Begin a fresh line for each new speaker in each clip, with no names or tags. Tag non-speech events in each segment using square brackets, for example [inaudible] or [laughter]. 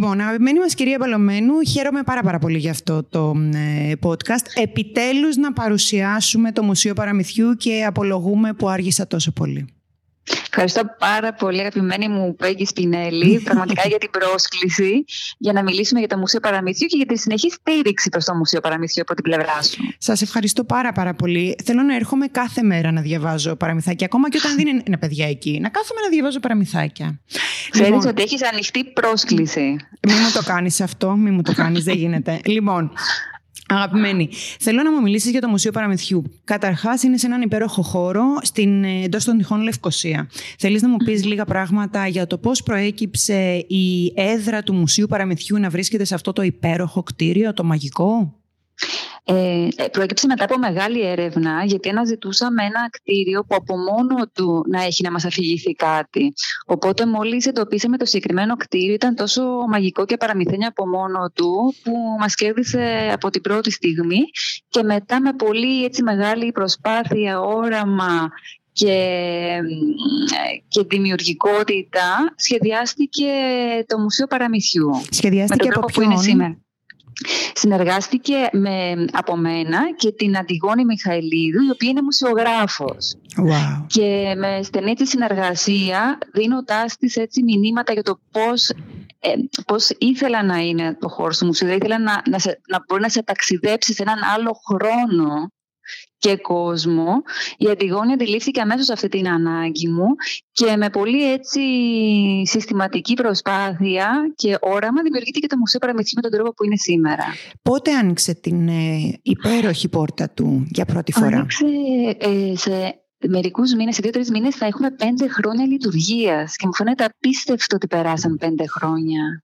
Λοιπόν, αγαπημένη μας κυρία Παλωμένου, χαίρομαι πάρα πάρα πολύ για αυτό το ε, podcast. Επιτέλους να παρουσιάσουμε το Μουσείο Παραμυθιού και απολογούμε που άργησα τόσο πολύ.
Ευχαριστώ πάρα πολύ αγαπημένη μου Πέγγι Σπινέλη [laughs] πραγματικά για την πρόσκληση για να μιλήσουμε για το Μουσείο Παραμυθιού και για τη συνεχή στήριξη προς το Μουσείο Παραμυθιού από την πλευρά σου.
Σας ευχαριστώ πάρα πάρα πολύ. Θέλω να έρχομαι κάθε μέρα να διαβάζω παραμυθάκια, ακόμα και όταν δεν είναι παιδιά εκεί. Να κάθομαι να διαβάζω παραμυθάκια.
Ξέρεις λοιπόν, ότι έχεις ανοιχτή πρόσκληση.
Μην μου το κάνεις αυτό, μην μου το κάνεις, δεν γίνεται. [laughs] Λοιπόν, Αγαπημένη, θέλω να μου μιλήσεις για το Μουσείο Παραμυθιού. Καταρχάς, είναι σε έναν υπέροχο χώρο στην, ε, εντός των τυχών Λευκοσία. Θέλεις να μου πεις λίγα πράγματα για το πώς προέκυψε η έδρα του Μουσείου Παραμυθιού να βρίσκεται σε αυτό το υπέροχο κτίριο, το μαγικό;
Ε, ε, προέκυψε μετά από μεγάλη έρευνα γιατί αναζητούσαμε ένα κτίριο που από μόνο του να έχει να μας αφηγηθεί κάτι. Οπότε μόλις εντοπίσαμε το συγκεκριμένο κτίριο ήταν τόσο μαγικό και παραμυθένιο από μόνο του που μας κέρδισε από την πρώτη στιγμή και μετά με πολύ έτσι μεγάλη προσπάθεια, όραμα και, και δημιουργικότητα σχεδιάστηκε το Μουσείο Παραμυθιού.
Σχεδιάστηκε από ποιον;
είναι σήμερα. Συνεργάστηκε με, από μένα και την Αντιγόνη Μιχαηλίδου, η οποία είναι μουσιογράφος.
Wow.
Και με στενή τη συνεργασία, δίνοντάς της έτσι μηνύματα για το πώς, ε, πώς ήθελα να είναι το χώρο του μουσείου. Ήθελα να, να, να μπορεί να σε ταξιδέψει σε έναν άλλο χρόνο και κόσμο. Η Αντιγόνη αντιλήφθηκε αμέσως αυτή την ανάγκη μου και με πολύ έτσι συστηματική προσπάθεια και όραμα δημιουργήθηκε το Μουσείο Παραμυθιού με τον τρόπο που είναι σήμερα.
Πότε άνοιξε την ε, υπέροχη πόρτα του για πρώτη φορά;
Άνοιξε ε, σε μερικούς μήνες, σε δύο-τρεις μήνες, θα έχουμε πέντε χρόνια λειτουργίας. Και μου φαίνεται απίστευτο ότι περάσαν πέντε χρόνια.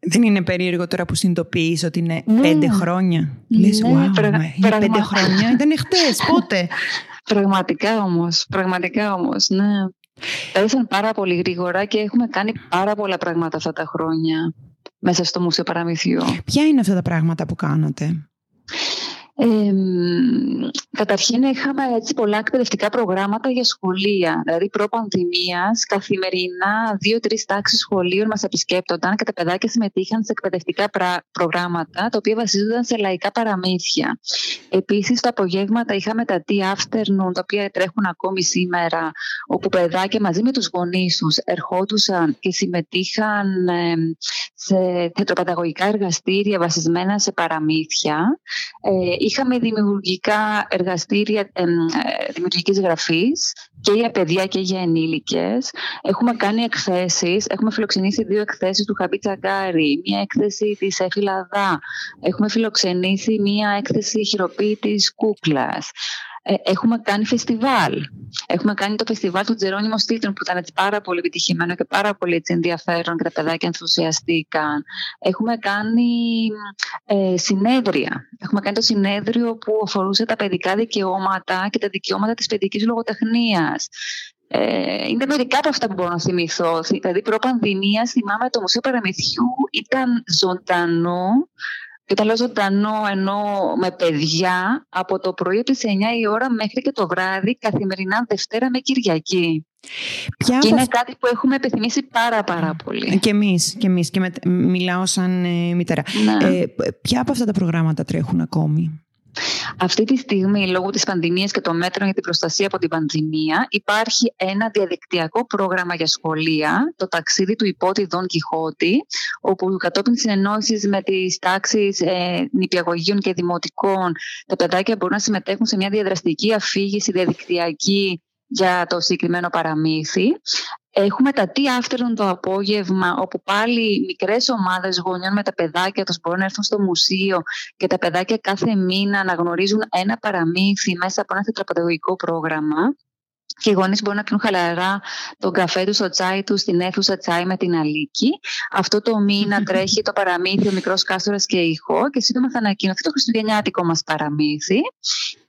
Δεν είναι περίεργο τώρα που συνειδητοποιείς ότι είναι ναι. πέντε χρόνια; Ναι, Λες, wow, πραγμα... είναι πέντε χρόνια; Ήταν χτες, [laughs] πότε;
Πραγματικά όμως, πραγματικά όμως, ναι. Πέρασαν πάρα πολύ γρήγορα και έχουμε κάνει πάρα πολλά πράγματα αυτά τα χρόνια μέσα στο Μουσείο Παραμυθιού.
Ποια είναι αυτά τα πράγματα που κάνατε;
Ε, καταρχήν είχαμε έτσι πολλά εκπαιδευτικά προγράμματα για σχολεία. Δηλαδή προ-πανδημίας, καθημερινά δύο-τρεις τάξεις σχολείων μας επισκέπτονταν και τα παιδάκια συμμετείχαν σε εκπαιδευτικά προγράμματα τα οποία βασίζονταν σε λαϊκά παραμύθια. Επίσης, τα απογεύματα είχαμε τα tea afternoon τα οποία τρέχουν ακόμη σήμερα όπου παιδάκια μαζί με τους γονείς τους ερχόντουσαν και συμμετείχαν σε θεατροπαιδαγωγικά εργαστήρια βασισμένα σε παραμύθια. Ε, είχαμε δημιουργικά εργαστήρια ε, δημιουργικής γραφής και για παιδιά και για ενήλικες. Έχουμε κάνει εκθέσεις, έχουμε φιλοξενήσει δύο εκθέσεις του Χαμπί Τσαγκάρη, μία έκθεση της Εφηλαδά, έχουμε φιλοξενήσει μία έκθεση χειροποίητης κούκλας. Ε, έχουμε κάνει φεστιβάλ. Έχουμε κάνει το φεστιβάλ του Τζερόνιμο Στίτρων που ήταν έτσι πάρα πολύ επιτυχημένο και πάρα πολύ έτσι ενδιαφέρον και τα παιδάκια ενθουσιαστήκαν. Έχουμε κάνει ε, συνέδρια. Έχουμε κάνει το συνέδριο που αφορούσε τα παιδικά δικαιώματα και τα δικαιώματα της παιδικής λογοτεχνίας. Ε, είναι μερικά από αυτά που μπορώ να θυμηθώ. Δηλαδή, προ-πανδημία, θυμάμαι το Μουσείο Παραμυθιού ήταν ζωντανό και τα λέω ζωντανό ενώ με παιδιά από το πρωί από τις 9 η ώρα μέχρι και το βράδυ καθημερινά Δευτέρα με Κυριακή. Ποια και είναι κάτι που έχουμε επιθυμήσει πάρα πάρα πολύ.
Και εμείς, και, εμείς, και με, μιλάω σαν ε, μητέρα. Ναι. Ε, ποια από αυτά τα προγράμματα τρέχουν ακόμη;
Αυτή τη στιγμή, λόγω της πανδημίας και των μέτρων για την προστασία από την πανδημία, υπάρχει ένα διαδικτυακό πρόγραμμα για σχολεία, το ταξίδι του υπότη Δον Κιχώτη, όπου κατόπιν συνεννόησης με τις τάξεις ε, νηπιαγωγείων και δημοτικών, τα παιδάκια μπορούν να συμμετέχουν σε μια διαδραστική αφήγηση διαδικτυακή για το συγκεκριμένο παραμύθι. Έχουμε τα τι afternoon το απόγευμα, όπου πάλι μικρές ομάδες γονιών με τα παιδάκια τους μπορούν να έρθουν στο μουσείο και τα παιδάκια κάθε μήνα να γνωρίζουν ένα παραμύθι μέσα από ένα τετραπαιδαγωγικό πρόγραμμα. και οι γονείς μπορούν να πίνουν χαλαρά τον καφέ τους, το τσάι τους στην αίθουσα τσάι με την αλίκη. Αυτό το μήνα [laughs] τρέχει το παραμύθι Ο Μικρός Κάστορας και Ηχό και σύντομα θα ανακοινωθεί το Χριστουγεννιάτικο μας παραμύθι.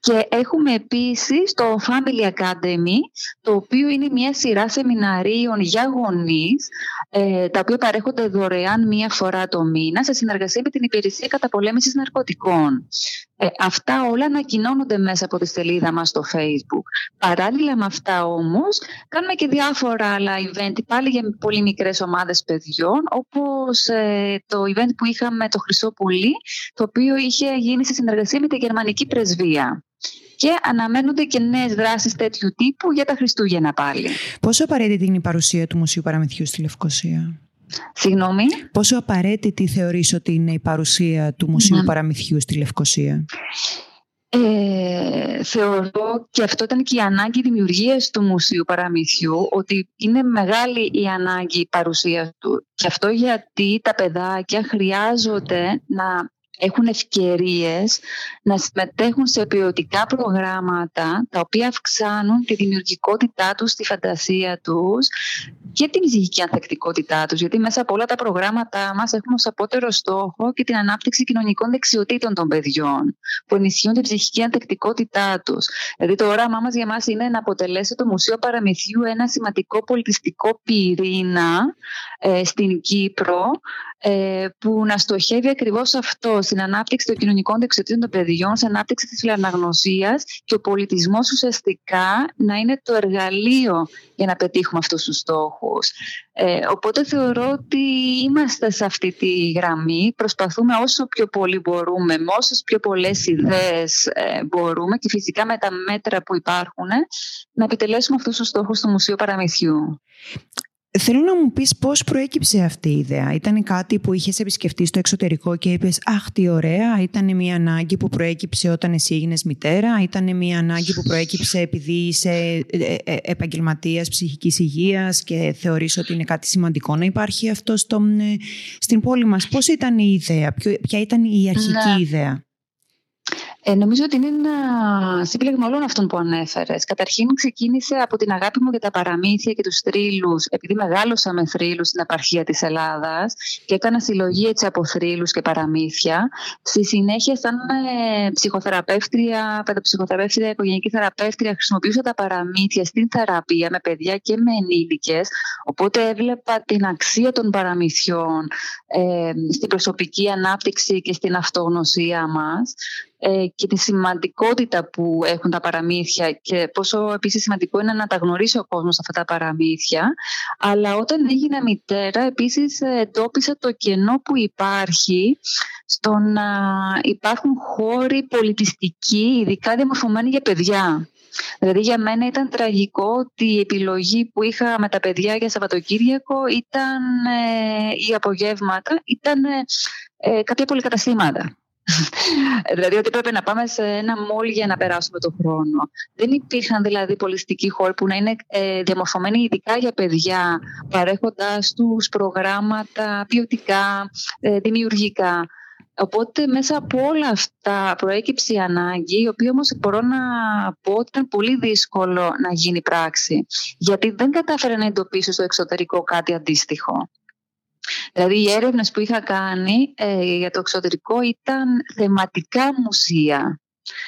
Και έχουμε επίσης το Family Academy, το οποίο είναι μια σειρά σεμιναρίων για γονείς, ε, τα οποία παρέχονται δωρεάν μία φορά το μήνα σε συνεργασία με την Υπηρεσία Καταπολέμησης Ναρκωτικών. Ε, αυτά όλα ανακοινώνονται μέσα από τη σελίδα μας στο Facebook. Παράλληλα με αυτά όμως, κάνουμε και διάφορα άλλα event, πάλι για πολύ μικρές ομάδες παιδιών, όπως ε, το event που είχαμε το Χρυσό Πουλί, το οποίο είχε γίνει σε συνεργασία με τη Γερμανική Πρεσβεία. Και αναμένονται και νέες δράσεις τέτοιου τύπου για τα Χριστούγεννα πάλι.
Πόσο απαραίτητη είναι η παρουσία του Μουσείου Παραμυθιού στη Λευκοσία;
Συγγνώμη;
Πόσο απαραίτητη θεωρείς ότι είναι η παρουσία του Μουσείου ναι. Παραμυθιού στη Λευκοσία;
Ε, θεωρώ και αυτό ήταν και η ανάγκη δημιουργίας του Μουσείου Παραμυθιού ότι είναι μεγάλη η ανάγκη παρουσίας του και αυτό γιατί τα παιδάκια χρειάζονται να έχουν ευκαιρίες να συμμετέχουν σε ποιοτικά προγράμματα τα οποία αυξάνουν τη δημιουργικότητά τους, τη φαντασία τους και την ψυχική ανθεκτικότητά τους. Γιατί μέσα από όλα τα προγράμματα μας έχουμε ως απότερο στόχο και την ανάπτυξη κοινωνικών δεξιοτήτων των παιδιών που ενισχύουν την ψυχική ανθεκτικότητά τους. Δηλαδή το όραμά μας για μας είναι να αποτελέσει το Μουσείο Παραμυθιού ένα σημαντικό πολιτιστικό πυρήνα ε, στην Κύπρο ε, που να στοχεύει ακριβώς αυτό, στην ανάπτυξη των κοινωνικών δεξιοτήτων των παιδιών, στην ανάπτυξη της φιλαναγνωσίας και ο πολιτισμός ουσιαστικά να είναι το εργαλείο για να πετύχουμε αυτούς τους στόχους. Ε, οπότε θεωρώ ότι είμαστε σε αυτή τη γραμμή, προσπαθούμε όσο πιο πολύ μπορούμε, με όσες πιο πολλές ιδέες ε, μπορούμε και φυσικά με τα μέτρα που υπάρχουν, να επιτελέσουμε αυτούς τους στόχους του Μουσείου Παραμυθιού.
Θέλω να μου πεις πώς προέκυψε αυτή η ιδέα. Ήταν κάτι που είχες επισκεφτεί στο εξωτερικό και είπες «Αχ, τι ωραία». Ήταν μια ανάγκη που προέκυψε όταν εσύ έγινες μητέρα. Ήταν μια ανάγκη που προέκυψε επειδή είσαι ε, ε, επαγγελματίας ψυχικής υγείας και θεωρείς ότι είναι κάτι σημαντικό να υπάρχει αυτό στο, ε, στην πόλη μας. Πώς ήταν η ιδέα, ποια ήταν η αρχική ναι. ιδέα;
Ε, νομίζω ότι είναι ένα σύμπλεγμα όλων αυτών που ανέφερες. Καταρχήν, ξεκίνησε από την αγάπη μου για τα παραμύθια και τους θρύλους, επειδή μεγάλωσα με θρύλους στην επαρχία της Ελλάδας και έκανα συλλογή έτσι από θρύλους και παραμύθια. Στη συνέχεια, σαν ε, ψυχοθεραπεύτρια, παιδοψυχοθεραπεύτρια, οικογενειακή θεραπεύτρια, χρησιμοποιούσα τα παραμύθια στην θεραπεία με παιδιά και με ενήλικες. Οπότε έβλεπα την αξία των παραμυθιών ε, στην προσωπική ανάπτυξη και στην αυτογνωσία μας. Ε, και τη σημαντικότητα που έχουν τα παραμύθια και πόσο επίσης σημαντικό είναι να τα γνωρίσει ο κόσμος αυτά τα παραμύθια. Αλλά όταν έγινα μητέρα επίσης εντόπισα το κενό που υπάρχει στο να υπάρχουν χώροι πολιτιστικοί, ειδικά διαμορφωμένοι για παιδιά. Δηλαδή για μένα ήταν τραγικό ότι η επιλογή που είχα με τα παιδιά για Σαββατοκύριακο ήταν ε, οι απογεύματα, ήταν ε, κάποια πολυκαταστήματα. Δηλαδή ότι έπρεπε να πάμε σε ένα μόλ για να περάσουμε τον χρόνο. Δεν υπήρχαν δηλαδή πολιστικοί χώροι που να είναι ε, διαμορφωμένοι ειδικά για παιδιά, παρέχοντας τους προγράμματα ποιοτικά, ε, δημιουργικά. Οπότε μέσα από όλα αυτά προέκυψε η ανάγκη, η οποία όμως μπορώ να πω ότι ήταν πολύ δύσκολο να γίνει πράξη. Γιατί δεν κατάφερα να εντοπίσω στο εξωτερικό κάτι αντίστοιχο. Δηλαδή οι έρευνες που είχα κάνει ε, για το εξωτερικό ήταν θεματικά μουσεία.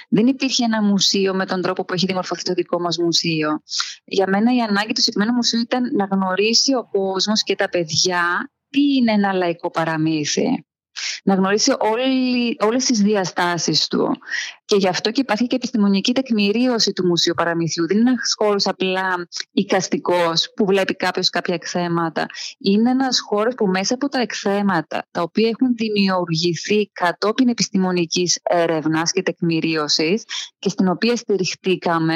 Δεν υπήρχε ένα μουσείο με τον τρόπο που έχει δημορφωθεί το δικό μας μουσείο. Για μένα η ανάγκη του συγκεκριμένου μουσείου ήταν να γνωρίσει ο κόσμος και τα παιδιά τι είναι ένα λαϊκό παραμύθι να γνωρίσει όλη, όλες τις διαστάσεις του. Και γι' αυτό και υπάρχει και επιστημονική τεκμηρίωση του Μουσείου Παραμυθιού. Δεν είναι ένας χώρος απλά οικαστικός που βλέπει κάποιος κάποια εκθέματα. Είναι ένας χώρος που μέσα από τα εκθέματα, τα οποία έχουν δημιουργηθεί κατόπιν επιστημονικής έρευνας και τεκμηρίωσης και στην οποία στηριχτήκαμε,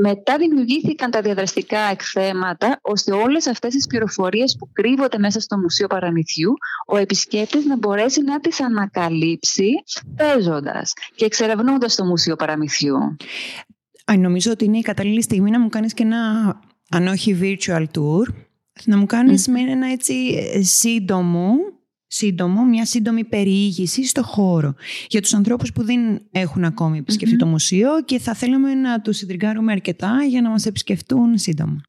μετά δημιουργήθηκαν τα διαδραστικά εκθέματα, ώστε όλες αυτές τις πληροφορίες που κρύβονται μέσα στο Μουσείο Παραμυθιού, ο επισκέπτης να μπορέσει να τις ανακαλύψει παίζοντας και εξερευνώντας το Μουσείο Παραμυθιού.
νομίζω ότι είναι η κατάλληλη στιγμή να μου κάνεις και ένα, αν όχι virtual tour, να μου κάνεις με ένα έτσι ε, σύντομο σύντομο, μια σύντομη περιήγηση στο χώρο για τους ανθρώπους που δεν έχουν ακόμη το μουσείο και θα θέλαμε να τους συντριγκάρουμε αρκετά για να μας επισκεφτούν σύντομα.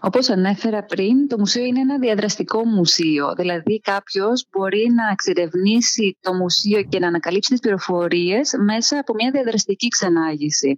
Όπως ανέφερα πριν, το μουσείο είναι ένα διαδραστικό μουσείο. Δηλαδή κάποιος μπορεί να εξερευνήσει το μουσείο και να ανακαλύψει τις πληροφορίες μέσα από μια διαδραστική ξενάγηση.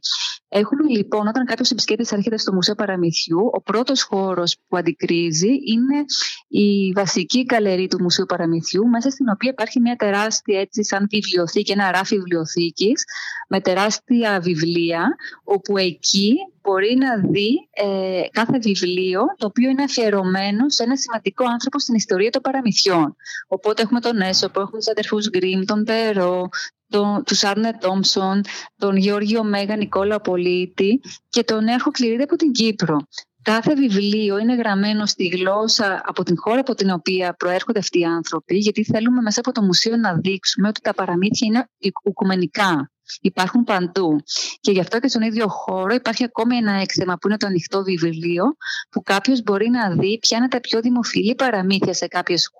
Έχουμε λοιπόν, όταν κάποιος επισκέπτης έρχεται στο Μουσείο Παραμυθιού, ο πρώτος χώρος που αντικρίζει είναι η βασική καλερί του Μουσείου Παραμυθιού, μέσα στην οποία υπάρχει μια τεράστια έτσι σαν βιβλιοθήκη, ένα ράφι βιβλιοθήκης με τεράστια βιβλία, όπου εκεί μπορεί να δει ε, κάθε βιβλίο το οποίο είναι αφιερωμένο σε ένα σημαντικό άνθρωπο στην ιστορία των παραμυθιών. Οπότε έχουμε τον Έσοπο, έχουμε τους αδερφούς Γκριμ, τον Περό, τον, τους Άρνε Τόμψον, τον Γεώργιο Μέγα Νικόλα Πολίτη και τον Έρχο Κληρίδη από την Κύπρο. Κάθε βιβλίο είναι γραμμένο στη γλώσσα από την χώρα από την οποία προέρχονται αυτοί οι άνθρωποι, γιατί θέλουμε μέσα από το μουσείο να δείξουμε ότι τα παραμύθια είναι οικουμενικά. Υπάρχουν παντού. Και γι' αυτό και στον ίδιο χώρο υπάρχει ακόμη ένα έκθεμα που είναι το ανοιχτό βιβλίο, που κάποιος μπορεί να δει ποια είναι τα πιο δημοφιλή παραμύθια σε κάποιες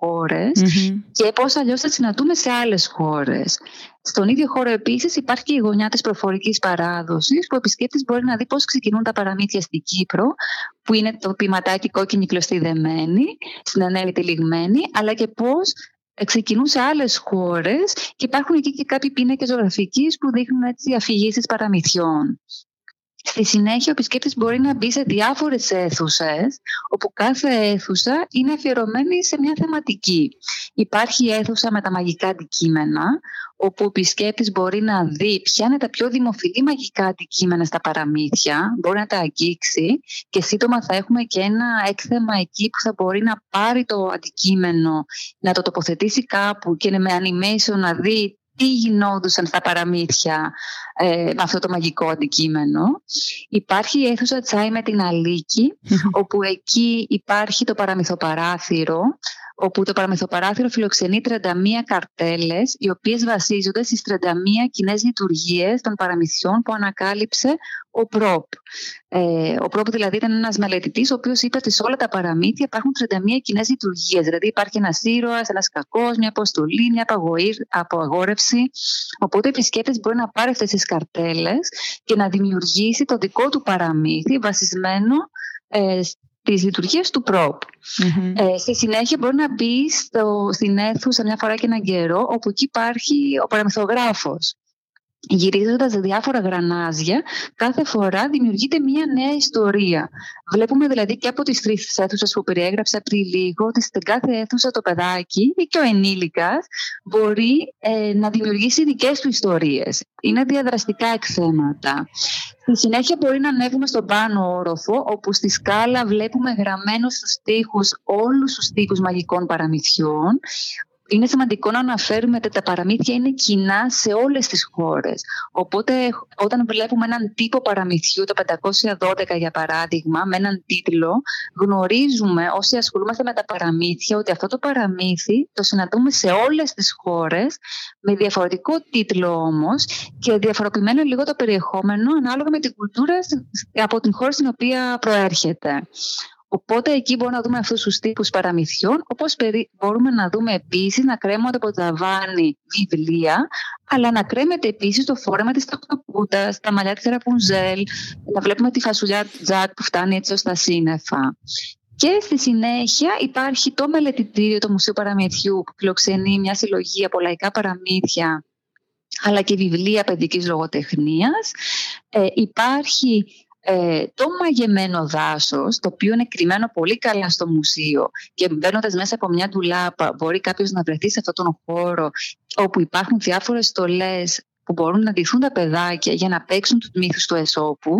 και πώς αλλιώς θα συναντούμε σε άλλες χώρες. Στον ίδιο χώρο επίσης υπάρχει και η γωνιά της προφορικής παράδοσης, που ο επισκέπτης μπορεί να δει πώς ξεκινούν τα παραμύθια στην Κύπρο, που είναι το ποιηματάκι κόκκινη κλωστή δεμένη, στην ανέλυτη λιγμένη, αλλά και πώς ξεκινούν σε άλλες χώρες και υπάρχουν εκεί και κάποιοι πίνακες ζωγραφικής που δείχνουν έτσι αφηγήσεις παραμυθιών. Στη συνέχεια ο επισκέπτης μπορεί να μπει σε διάφορες αίθουσες, όπου κάθε αίθουσα είναι αφιερωμένη σε μια θεματική. Υπάρχει η αίθουσα με τα μαγικά αντικείμενα, όπου ο επισκέπτης μπορεί να δει ποια είναι τα πιο δημοφιλή μαγικά αντικείμενα στα παραμύθια, μπορεί να τα αγγίξει και σύντομα θα έχουμε και ένα έκθεμα εκεί που θα μπορεί να πάρει το αντικείμενο, να το τοποθετήσει κάπου και με animation να δει τι γινόντουσαν στα παραμύθια ε, με αυτό το μαγικό αντικείμενο. Υπάρχει η αίθουσα Τσάι με την Αλίκη, όπου εκεί υπάρχει το παραμυθοπαράθυρο, όπου το παραμυθοπαράθυρο φιλοξενεί 31 καρτέλες, οι οποίες βασίζονται στις 31 κοινές λειτουργίες των παραμυθιών που ανακάλυψε ο Πρόπ. Ε, ο Πρόπ δηλαδή ήταν ένας μελετητής, ο οποίος είπε ότι σε όλα τα παραμύθια υπάρχουν 31 κοινές λειτουργίες. Δηλαδή υπάρχει ένας ήρωας, ένας κακός, μια αποστολή, μια απαγόρευση. Οπότε ο επισκέπτης μπορεί να πάρει αυτές τις καρτέλες και να δημιουργήσει το δικό του παραμύθι βασισμένο ε, τις λειτουργίες του προπ. Ε, στη συνέχεια μπορεί να μπει στο, στην αίθουσα μια φορά και έναν καιρό όπου εκεί υπάρχει ο παραμυθογράφος. Γυρίζοντας διάφορα γρανάζια, κάθε φορά δημιουργείται μια νέα ιστορία. Βλέπουμε δηλαδή και από τις τρεις αίθουσες που περιέγραψα πριν λίγο ότι στην κάθε αίθουσα το παιδάκι ή και ο ενήλικας μπορεί ε, να δημιουργήσει δικές του ιστορίες. Είναι διαδραστικά εκθέματα. Στη συνέχεια μπορεί να ανέβουμε στον πάνω όροφο, όπου στη σκάλα βλέπουμε γραμμένους στους τοίχους όλους τους τύπους μαγικών παραμυθιών, είναι σημαντικό να αναφέρουμε ότι τα παραμύθια είναι κοινά σε όλες τις χώρες. Οπότε όταν βλέπουμε έναν τύπο παραμυθιού, το 512 για παράδειγμα, με έναν τίτλο, γνωρίζουμε όσοι ασχολούμαστε με τα παραμύθια ότι αυτό το παραμύθι το συναντούμε σε όλες τις χώρες με διαφορετικό τίτλο όμως και διαφοροποιημένο λίγο το περιεχόμενο ανάλογα με την κουλτούρα από την χώρα στην οποία προέρχεται. Οπότε εκεί μπορούμε να δούμε αυτούς τους τύπους παραμυθιών, όπως μπορούμε να δούμε επίσης να κρέμονται από τα βάνη βιβλία, αλλά να κρέμεται επίσης το φόρεμα της ταπακούτας, τα μαλλιά της Ραπουνζέλ, να βλέπουμε τη φασουλιά τζακ που φτάνει έτσι ως τα σύννεφα. Και στη συνέχεια υπάρχει το μελετητήριο του Μουσείου Παραμυθιού που φιλοξενεί μια συλλογή από λαϊκά παραμύθια αλλά και βιβλία παιδικής λογοτεχνίας. Ε, υπάρχει ε, το μαγεμένο δάσος, το οποίο είναι κρυμμένο πολύ καλά στο μουσείο και μπαίνοντας μέσα από μια ντουλάπα μπορεί κάποιος να βρεθεί σε αυτόν τον χώρο όπου υπάρχουν διάφορες στολές που μπορούν να ντυθούν τα παιδάκια για να παίξουν τους μύθους του Εσώπου.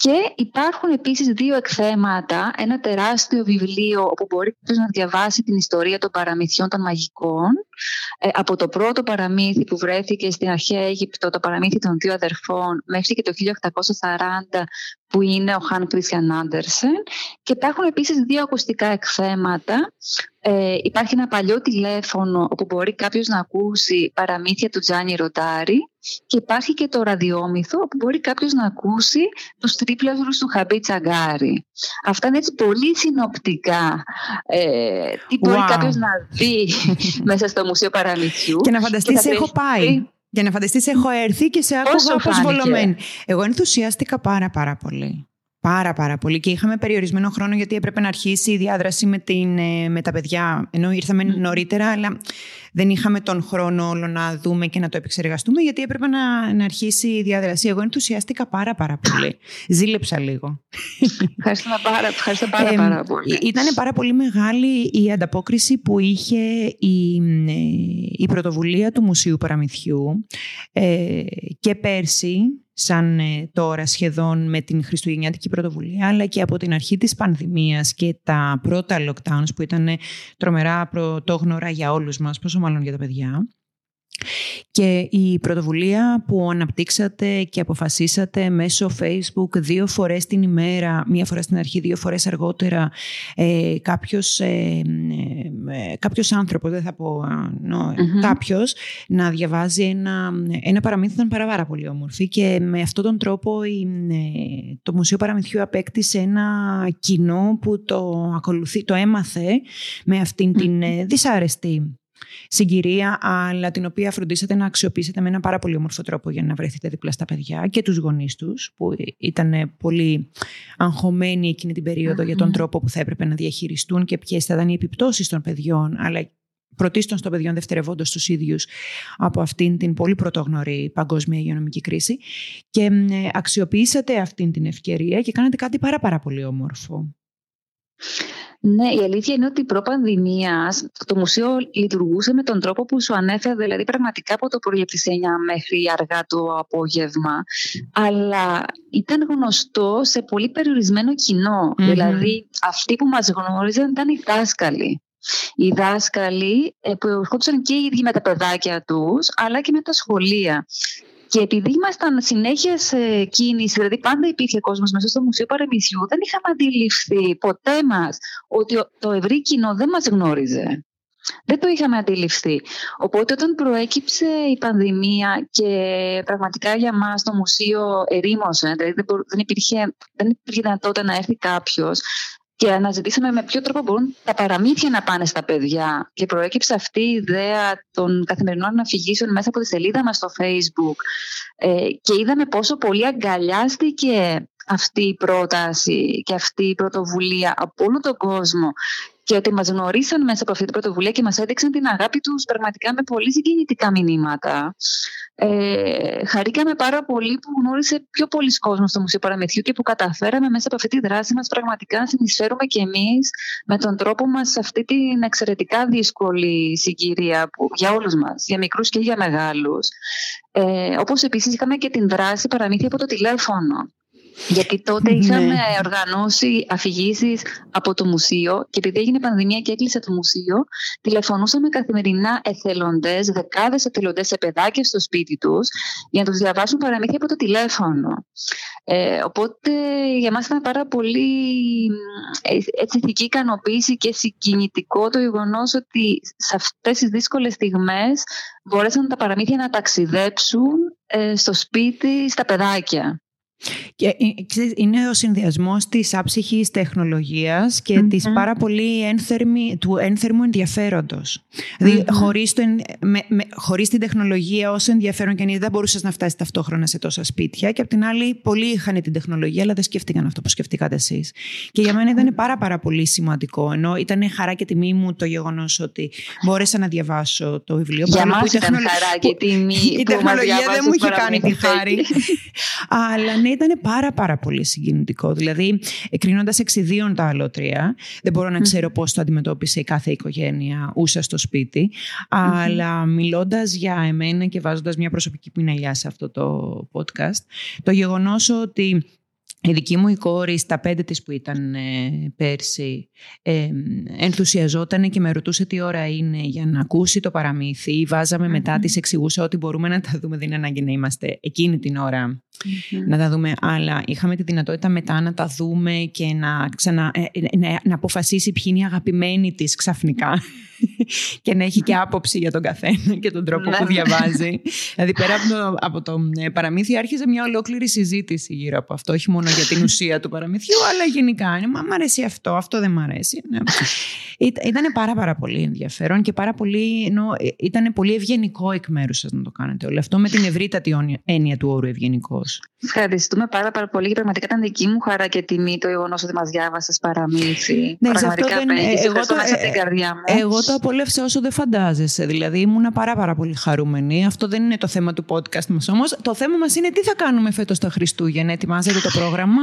Και υπάρχουν επίσης δύο εκθέματα, ένα τεράστιο βιβλίο όπου μπορεί να διαβάσει την ιστορία των παραμυθιών των μαγικών. Ε, από το πρώτο παραμύθι που βρέθηκε στην αρχαία Αίγυπτο, το παραμύθι των δύο αδερφών, μέχρι και το 1840 που είναι ο Χάν Κρίσιαν Άντερσεν και υπάρχουν επίσης δύο ακουστικά εκθέματα. Ε, υπάρχει ένα παλιό τηλέφωνο όπου μπορεί κάποιος να ακούσει παραμύθια του Τζάνι Ροτάρι και υπάρχει και το ραδιόμυθο όπου μπορεί κάποιος να ακούσει τους τρίπλαζρους του Χαμπί Τσαγκάρι. Αυτά είναι έτσι πολύ συνοπτικά. Ε, τι μπορεί κάποιος να δει [laughs] μέσα στο Μουσείο Παραμυθιού.
Και να φανταστείς, έχω πάει. Για να φανταστείς έχω έρθει και σε άκουγα αποσβολωμένη. Εγώ ενθουσιάστηκα πάρα πάρα πολύ. Πάρα πάρα πολύ και είχαμε περιορισμένο χρόνο γιατί έπρεπε να αρχίσει η διάδραση με, την, ε, με τα παιδιά. Ενώ ήρθαμε νωρίτερα, αλλά δεν είχαμε τον χρόνο όλο να δούμε και να το επεξεργαστούμε γιατί έπρεπε να, να αρχίσει η διαδρασία. Εγώ ενθουσιάστηκα πάρα πάρα πολύ. Ζήλεψα λίγο.
Ευχαριστώ πάρα, ευχαριστώ πάρα, πάρα πολύ.
Ήταν πάρα πολύ μεγάλη η ανταπόκριση που είχε η, ε, η πρωτοβουλία του Μουσείου Παραμυθιού ε, και πέρσι σαν ε, τώρα σχεδόν με την Χριστουγεννιάτικη πρωτοβουλία, αλλά και από την αρχή της πανδημίας και τα πρώτα lockdowns που ήταν τρομερά πρωτόγνωρα για όλους μας, πόσο μάλλον για τα παιδιά. Και η πρωτοβουλία που αναπτύξατε και αποφασίσατε μέσω Facebook δύο φορές την ημέρα, μία φορά στην αρχή, δύο φορές αργότερα, ε, κάποιος, ε, ε κάποιος άνθρωπος, δεν θα πω no, κάποιος, να διαβάζει ένα, ένα παραμύθι ήταν πάρα, πάρα πολύ όμορφη και με αυτόν τον τρόπο η, ε, το Μουσείο Παραμυθιού απέκτησε ένα κοινό που το ακολουθεί, το έμαθε με αυτήν την ε, δυσάρεστη συγκυρία, αλλά την οποία φροντίσατε να αξιοποιήσετε με ένα πάρα πολύ όμορφο τρόπο για να βρεθείτε δίπλα στα παιδιά και τους γονείς τους, που ήταν πολύ αγχωμένοι εκείνη την περιοδο για τον τρόπο που θα έπρεπε να διαχειριστούν και ποιες θα ήταν οι επιπτώσεις των παιδιών, αλλά πρωτίστων των παιδιών δευτερευόντως τους ίδιους από αυτήν την πολύ πρωτόγνωρη παγκόσμια υγειονομική κρίση. Και αξιοποιήσατε αυτήν την ευκαιρία και κάνατε κάτι πάρα, πάρα πολύ όμορφο.
Ναι, η αλήθεια είναι ότι προ-πανδημία το μουσείο λειτουργούσε με τον τρόπο που σου ανέφερα, δηλαδή πραγματικά από το πρωί από τις 9 μέχρι αργά το απόγευμα. Αλλά ήταν γνωστό σε πολύ περιορισμένο Δηλαδή, αυτοί που μας γνώριζαν ήταν οι δάσκαλοι. Οι δάσκαλοι ε, που ερχόντουσαν και οι ίδιοι με τα παιδάκια τους, αλλά και με τα σχολεία. Και επειδή ήμασταν συνέχεια σε κίνηση, δηλαδή πάντα υπήρχε κόσμος μέσα στο Μουσείο Παρεμισιού, δεν είχαμε αντιληφθεί ποτέ μας ότι το ευρύ κοινό δεν μας γνώριζε. Δεν το είχαμε αντιληφθεί. Οπότε όταν προέκυψε η πανδημία και πραγματικά για μας το μουσείο ερήμωσε, δηλαδή δεν υπήρχε, δεν υπήρχε δυνατότητα να έρθει κάποιος, και αναζητήσαμε με ποιο τρόπο μπορούν τα παραμύθια να πάνε στα παιδιά. Και προέκυψε αυτή η ιδέα των καθημερινών αφηγήσεων μέσα από τη σελίδα μας στο Facebook. Ε, και είδαμε πόσο πολύ αγκαλιάστηκε αυτή η πρόταση και αυτή η πρωτοβουλία από όλο τον κόσμο και ότι μας γνωρίσαν μέσα από αυτή την πρωτοβουλία και μας έδειξαν την αγάπη τους πραγματικά με πολύ συγκινητικά μηνύματα. Ε, χαρήκαμε πάρα πολύ που γνώρισε πιο πολλοί κόσμος στο Μουσείο Παραμυθιού και που καταφέραμε μέσα από αυτή τη δράση μας πραγματικά να συνεισφέρουμε και εμείς με τον τρόπο μας σε αυτή την εξαιρετικά δύσκολη συγκυρία που, για όλους μας, για μικρούς και για μεγάλους. Ε, όπως επίσης είχαμε και την δράση παραμύθια από το τηλέφωνο. Γιατί τότε ναι. είχαμε οργανώσει αφηγήσεις από το μουσείο και επειδή έγινε πανδημία και έκλεισε το μουσείο, τηλεφωνούσαμε καθημερινά εθελοντές, δεκάδες εθελοντές σε παιδάκια στο σπίτι τους, για να τους διαβάσουν παραμύθια από το τηλέφωνο. Ε, οπότε για μας ήταν πάρα πολύ ε, έτσι, ηθική ικανοποίηση και συγκινητικό το γεγονός ότι σε αυτές τις δύσκολες στιγμές μπορέσαν τα παραμύθια να ταξιδέψουν ε, στο σπίτι, στα παιδάκια.
Και ε, είναι ο συνδυασμός της άψυχης τεχνολογίας και mm-hmm. της πάρα πολύ ένθερμη, του ένθερμου ενδιαφέροντος. Δηλαδή, χωρίς χωρίς την τεχνολογία, όσο ενδιαφέρον και αν είναι, δεν μπορούσες να φτάσεις ταυτόχρονα σε τόσα σπίτια. Και απ' την άλλη, πολλοί είχαν την τεχνολογία, αλλά δεν σκέφτηκαν αυτό που σκεφτήκατε εσείς. Και για μένα ήταν πάρα, πάρα πολύ σημαντικό. Ενώ ήταν χαρά και τιμή μου το γεγονός ότι μπόρεσα να διαβάσω το βιβλίο.
Για μας ήταν χαρά και τιμή.
Η τεχνολογία δεν μου είχε κάνει τη [laughs] χάρη. αλλά ναι, ήταν πάρα πάρα πολύ συγκινητικό. Δηλαδή, κρίνοντα εξιδίων τα αλότρια, δεν μπορώ να ξέρω πώς το αντιμετώπισε η κάθε οικογένεια ούσα στο σπίτι, αλλά μιλώντας για εμένα και βάζοντας μια προσωπική πινελιά σε αυτό το podcast, το γεγονός ότι η δική μου η κόρη στα πέντε της που ήταν ε, πέρσι ε, ενθουσιαζόταν και με ρωτούσε τι ώρα είναι για να ακούσει το παραμύθι. Βάζαμε μετά, της εξηγούσα ότι μπορούμε να τα δούμε, δεν είναι ανάγκη να είμαστε εκείνη την ώρα να τα δούμε. Αλλά είχαμε τη δυνατότητα μετά να τα δούμε και να, ξανα, ε, ε, να, να αποφασίσει ποιοι είναι οι αγαπημένοι της ξαφνικά [laughs] και να έχει και άποψη για τον καθένα και τον τρόπο που ναι. διαβάζει. δηλαδή πέρα από το, από το παραμύθι άρχιζε μια ολόκληρη συζήτηση γύρω από αυτό. Όχι μόνο για την ουσία του παραμυθιού, αλλά γενικά. Μα μ' αρέσει αυτό, αυτό δεν μ' αρέσει. Ναι. Ήταν πάρα, πάρα πολύ ενδιαφέρον και πάρα πολύ, ενώ, ε, ήταν πολύ ευγενικό εκ μέρους σας να το κάνετε όλο αυτό με την ευρύτατη έννοια του όρου ευγενικός.
Ευχαριστούμε πάρα, πάρα πολύ. Πραγματικά ήταν δική μου χαρά και τιμή το γεγονός ότι μας διάβασες παραμύθι.
Ναι, Πραγματικά αυτό δεν, εγώ, το,
μέσα την καρδιά μου.
εγώ το απολαύσα όσο δεν φαντάζεσαι. Δηλαδή ήμουν πάρα, πάρα πολύ χαρούμενη. Αυτό δεν είναι το θέμα του podcast μας όμως. Το θέμα μας είναι τι θα κάνουμε φέτος τα Χριστούγεννα. Ετοιμάζετε το πρόγραμμα;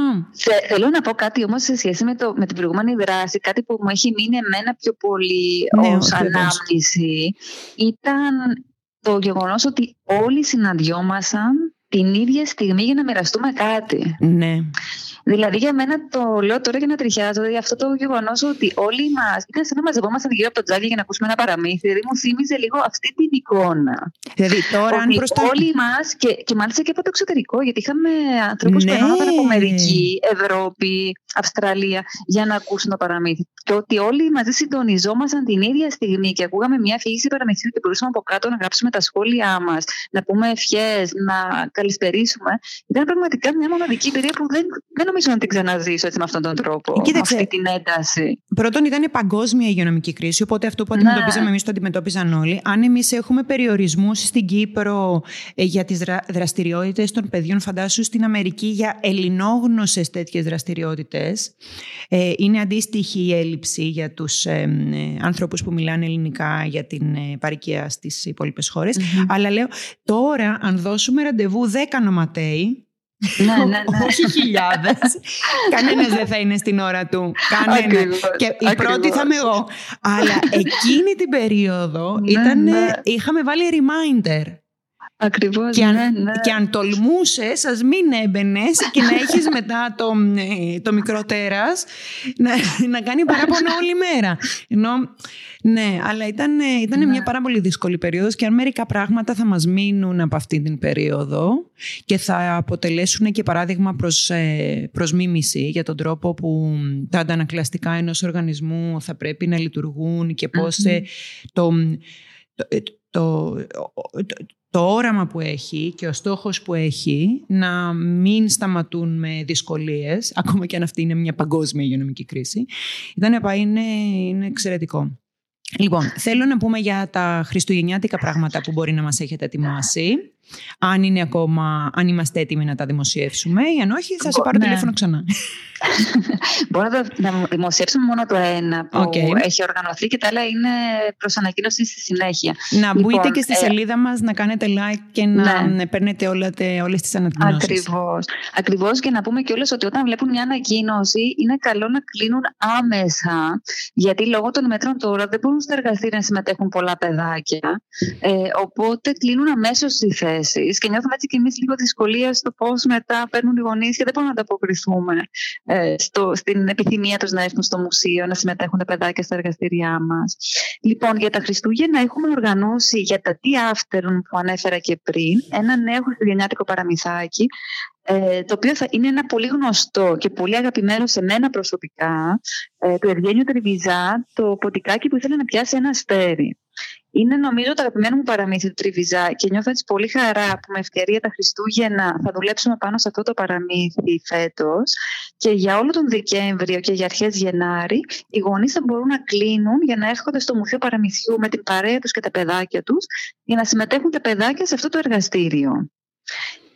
θέλω να πω κάτι όμως σε σχέση με, το, με την προηγούμενη δράση. Κάτι που μου έχει μείνει εμένα πιο πολύ ναι, ως ανάμνηση. Ήταν το γεγονός ότι όλοι συναντιόμασταν την ίδια στιγμή για να μοιραστούμε κάτι.
Ναι.
Δηλαδή για μένα το λέω τώρα για να τριχιάζω, δηλαδή αυτό το γεγονός ότι όλοι μας ήταν σαν να μαζευόμασταν γύρω από το τζάκι για να ακούσουμε ένα παραμύθι. Δηλαδή μου θύμιζε λίγο αυτή την εικόνα.
Δηλαδή τώρα, αν
προς Όλοι μας και, και μάλιστα και από το εξωτερικό, γιατί είχαμε ανθρώπους ναι. που ερχόταν από Αμερική, Ευρώπη, Αυστραλία για να ακούσουν το παραμύθι. Και ότι όλοι μαζί συντονιζόμασταν την ίδια στιγμή και ακούγαμε μια αφήγηση παραμυθιού και μπορούσαμε από κάτω να γράψουμε τα σχόλιά μας, να πούμε ευχές, να καλησπερίσουμε. Ήταν πραγματικά μια μοναδική εμπειρία που δεν, δεν νομίζω να την ξαναζήσω έτσι με αυτόν τον τρόπο. Κοίταξε, με αυτή την ένταση.
Πρώτον, ήταν παγκόσμια υγειονομική κρίση, οπότε αυτό που ναι. αντιμετωπίζαμε ναι. εμείς το αντιμετώπιζαν όλοι. Αν εμείς έχουμε περιορισμούς στην Κύπρο ε, για τις δρα, δραστηριότητες των παιδιών, φαντάσου στην Αμερική για ελληνόγνωσες τέτοιες δραστηριότητες. Ε, είναι αντίστοιχη η έλλειψη για τους ε, ε, ανθρώπου που μιλάνε ελληνικά για την ε, παροικία στις υπόλοιπες Αλλά λέω, τώρα, αν δώσουμε ραντεβού 10 νοματέοι,
ναι, ναι, [laughs] ναι.
Όχι χιλιάδες. [laughs] Κανένας δεν θα είναι στην ώρα του. Κανένας. Και η πρώτη θα είμαι εγώ. Αλλά εκείνη την περίοδο ναι, ήταν, ναι. είχαμε βάλει reminder.
Ακριβώς.
Και, αν,
ναι, ναι.
και αν τολμούσες, ας μην έμπαινες και να έχεις μετά το, ε, το μικρό τέρας να, να κάνει παράπονο όλη μέρα. Ενώ, ναι, αλλά ήταν, ήταν ναι. μια πάρα πολύ δύσκολη περίοδος και αν μερικά πράγματα θα μας μείνουν από αυτή την περίοδο και θα αποτελέσουν και παράδειγμα προς, ε, προς μίμηση για τον τρόπο που τα αντανακλαστικά ενός οργανισμού θα πρέπει να λειτουργούν και πώς mm το, το, το, το όραμα που έχει και ο στόχος που έχει να μην σταματούν με δυσκολίες, ακόμα και αν αυτή είναι μια παγκόσμια υγειονομική κρίση, ήταν, είναι, είναι εξαιρετικό. Λοιπόν, θέλω να πούμε για τα χριστουγεννιάτικα πράγματα που μπορεί να μας έχετε ετοιμάσει. Αν, είναι ακόμα, αν είμαστε έτοιμοι να τα δημοσιεύσουμε ή αν όχι θα σε πάρω ναι. τηλέφωνο ξανά. [laughs]
Μπορώ να δημοσιεύσουμε μόνο το ένα που έχει οργανωθεί και τα άλλα είναι προς ανακοίνωση στη συνέχεια.
Να λοιπόν, μπείτε και στη ε, σελίδα μας να κάνετε like και να ναι. παίρνετε όλα, όλες τις ανακοινώσεις.
Ακριβώς. Ακριβώς και να πούμε και όλες ότι όταν βλέπουν μια ανακοίνωση είναι καλό να κλείνουν άμεσα γιατί λόγω των μέτρων τώρα δεν μπορούν στα εργαστήρια να συμμετέχουν πολλά παιδάκια ε, οπότε κλείνουν αμέσως στη θέση και νιώθουμε έτσι και εμείς λίγο δυσκολία στο πώς μετά παίρνουν οι γονείς και δεν μπορούμε να ανταποκριθούμε ε, στο, στην επιθυμία τους να έρθουν στο μουσείο, να συμμετέχουν τα παιδάκια στα εργαστήριά μας. Λοιπόν, για τα Χριστούγεννα έχουμε οργανώσει για τα τι afternoon που ανέφερα και πριν, ένα νέο χριστουγεννιάτικο παραμυθάκι, ε, το οποίο θα είναι ένα πολύ γνωστό και πολύ αγαπημένο σε μένα προσωπικά, ε, του Ευγένιου Τριβιζά, το ποτικάκι που ήθελε να πιάσει ένα αστέρι. Είναι νομίζω το αγαπημένο μου παραμύθι του Τριβιζά και νιώθω έτσι πολύ χαρά που με ευκαιρία τα Χριστούγεννα θα δουλέψουμε πάνω σε αυτό το παραμύθι φέτος. Και για όλο τον Δεκέμβριο και για αρχές Γενάρη, οι γονείς θα μπορούν να κλείνουν για να έρχονται στο Μουσείο Παραμυθιού με την παρέα τους και τα παιδάκια τους, για να συμμετέχουν τα παιδάκια σε αυτό το εργαστήριο.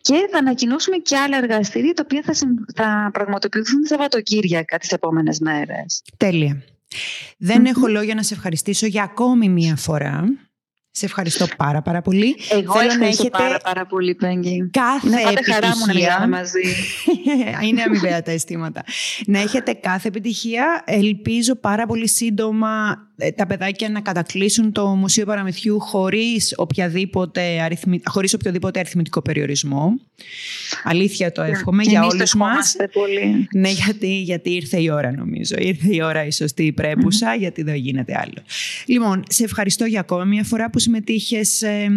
Και θα ανακοινώσουμε και άλλα εργαστήρια τα οποία θα, θα πραγματοποιηθούν Σαββατοκύριακα τις επόμενες μέρες.
Τέλεια. Δεν έχω λόγια να σε ευχαριστήσω για ακόμη μία φορά Σε ευχαριστώ πάρα πάρα πολύ.
Εγώ Θέλω να έχετε πάρα πάρα πολύ, Πέγγι.
Κάθε
Είναι πάντα
επιτυχία.
χαρά μου να μιλάμε μαζί. [laughs]
Είναι αμοιβαία τα αισθήματα. να έχετε κάθε επιτυχία. Ελπίζω πάρα πολύ σύντομα ε, τα παιδάκια να κατακλείσουν το Μουσείο Παραμυθιού χωρίς, οποιαδήποτε αριθμι... χωρίς οποιοδήποτε αριθμητικό περιορισμό. Αλήθεια το εύχομαι για όλους μας.
Πολύ.
Ναι, γιατί, γιατί ήρθε η ώρα νομίζω. Ήρθε η ώρα η σωστή η πρέπουσα, γιατί δεν γίνεται άλλο. Λοιπόν, σε ευχαριστώ για ακόμα μια φορά που συμμετείχες ε,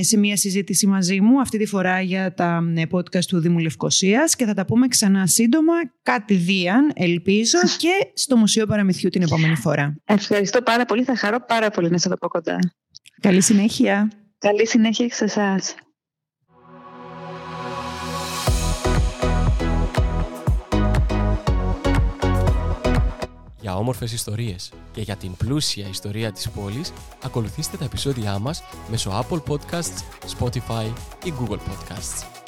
σε μια συζήτηση μαζί μου, αυτή τη φορά για τα ε, podcast του Δήμου Λευκοσίας και θα τα πούμε ξανά σύντομα, κατηδίαν, ελπίζω, [laughs] και στο Μουσείο Παραμυθιού την επόμενη φορά.
Ευχαριστώ πάρα πολύ. Θα χαρώ πάρα πολύ να σας δω από κοντά.
Καλή συνέχεια.
Καλή συνέχεια σε εσάς.
Για όμορφες ιστορίες και για την πλούσια ιστορία της πόλης, ακολουθήστε τα επεισόδια μας μέσω Apple Podcasts, Spotify ή Google Podcasts.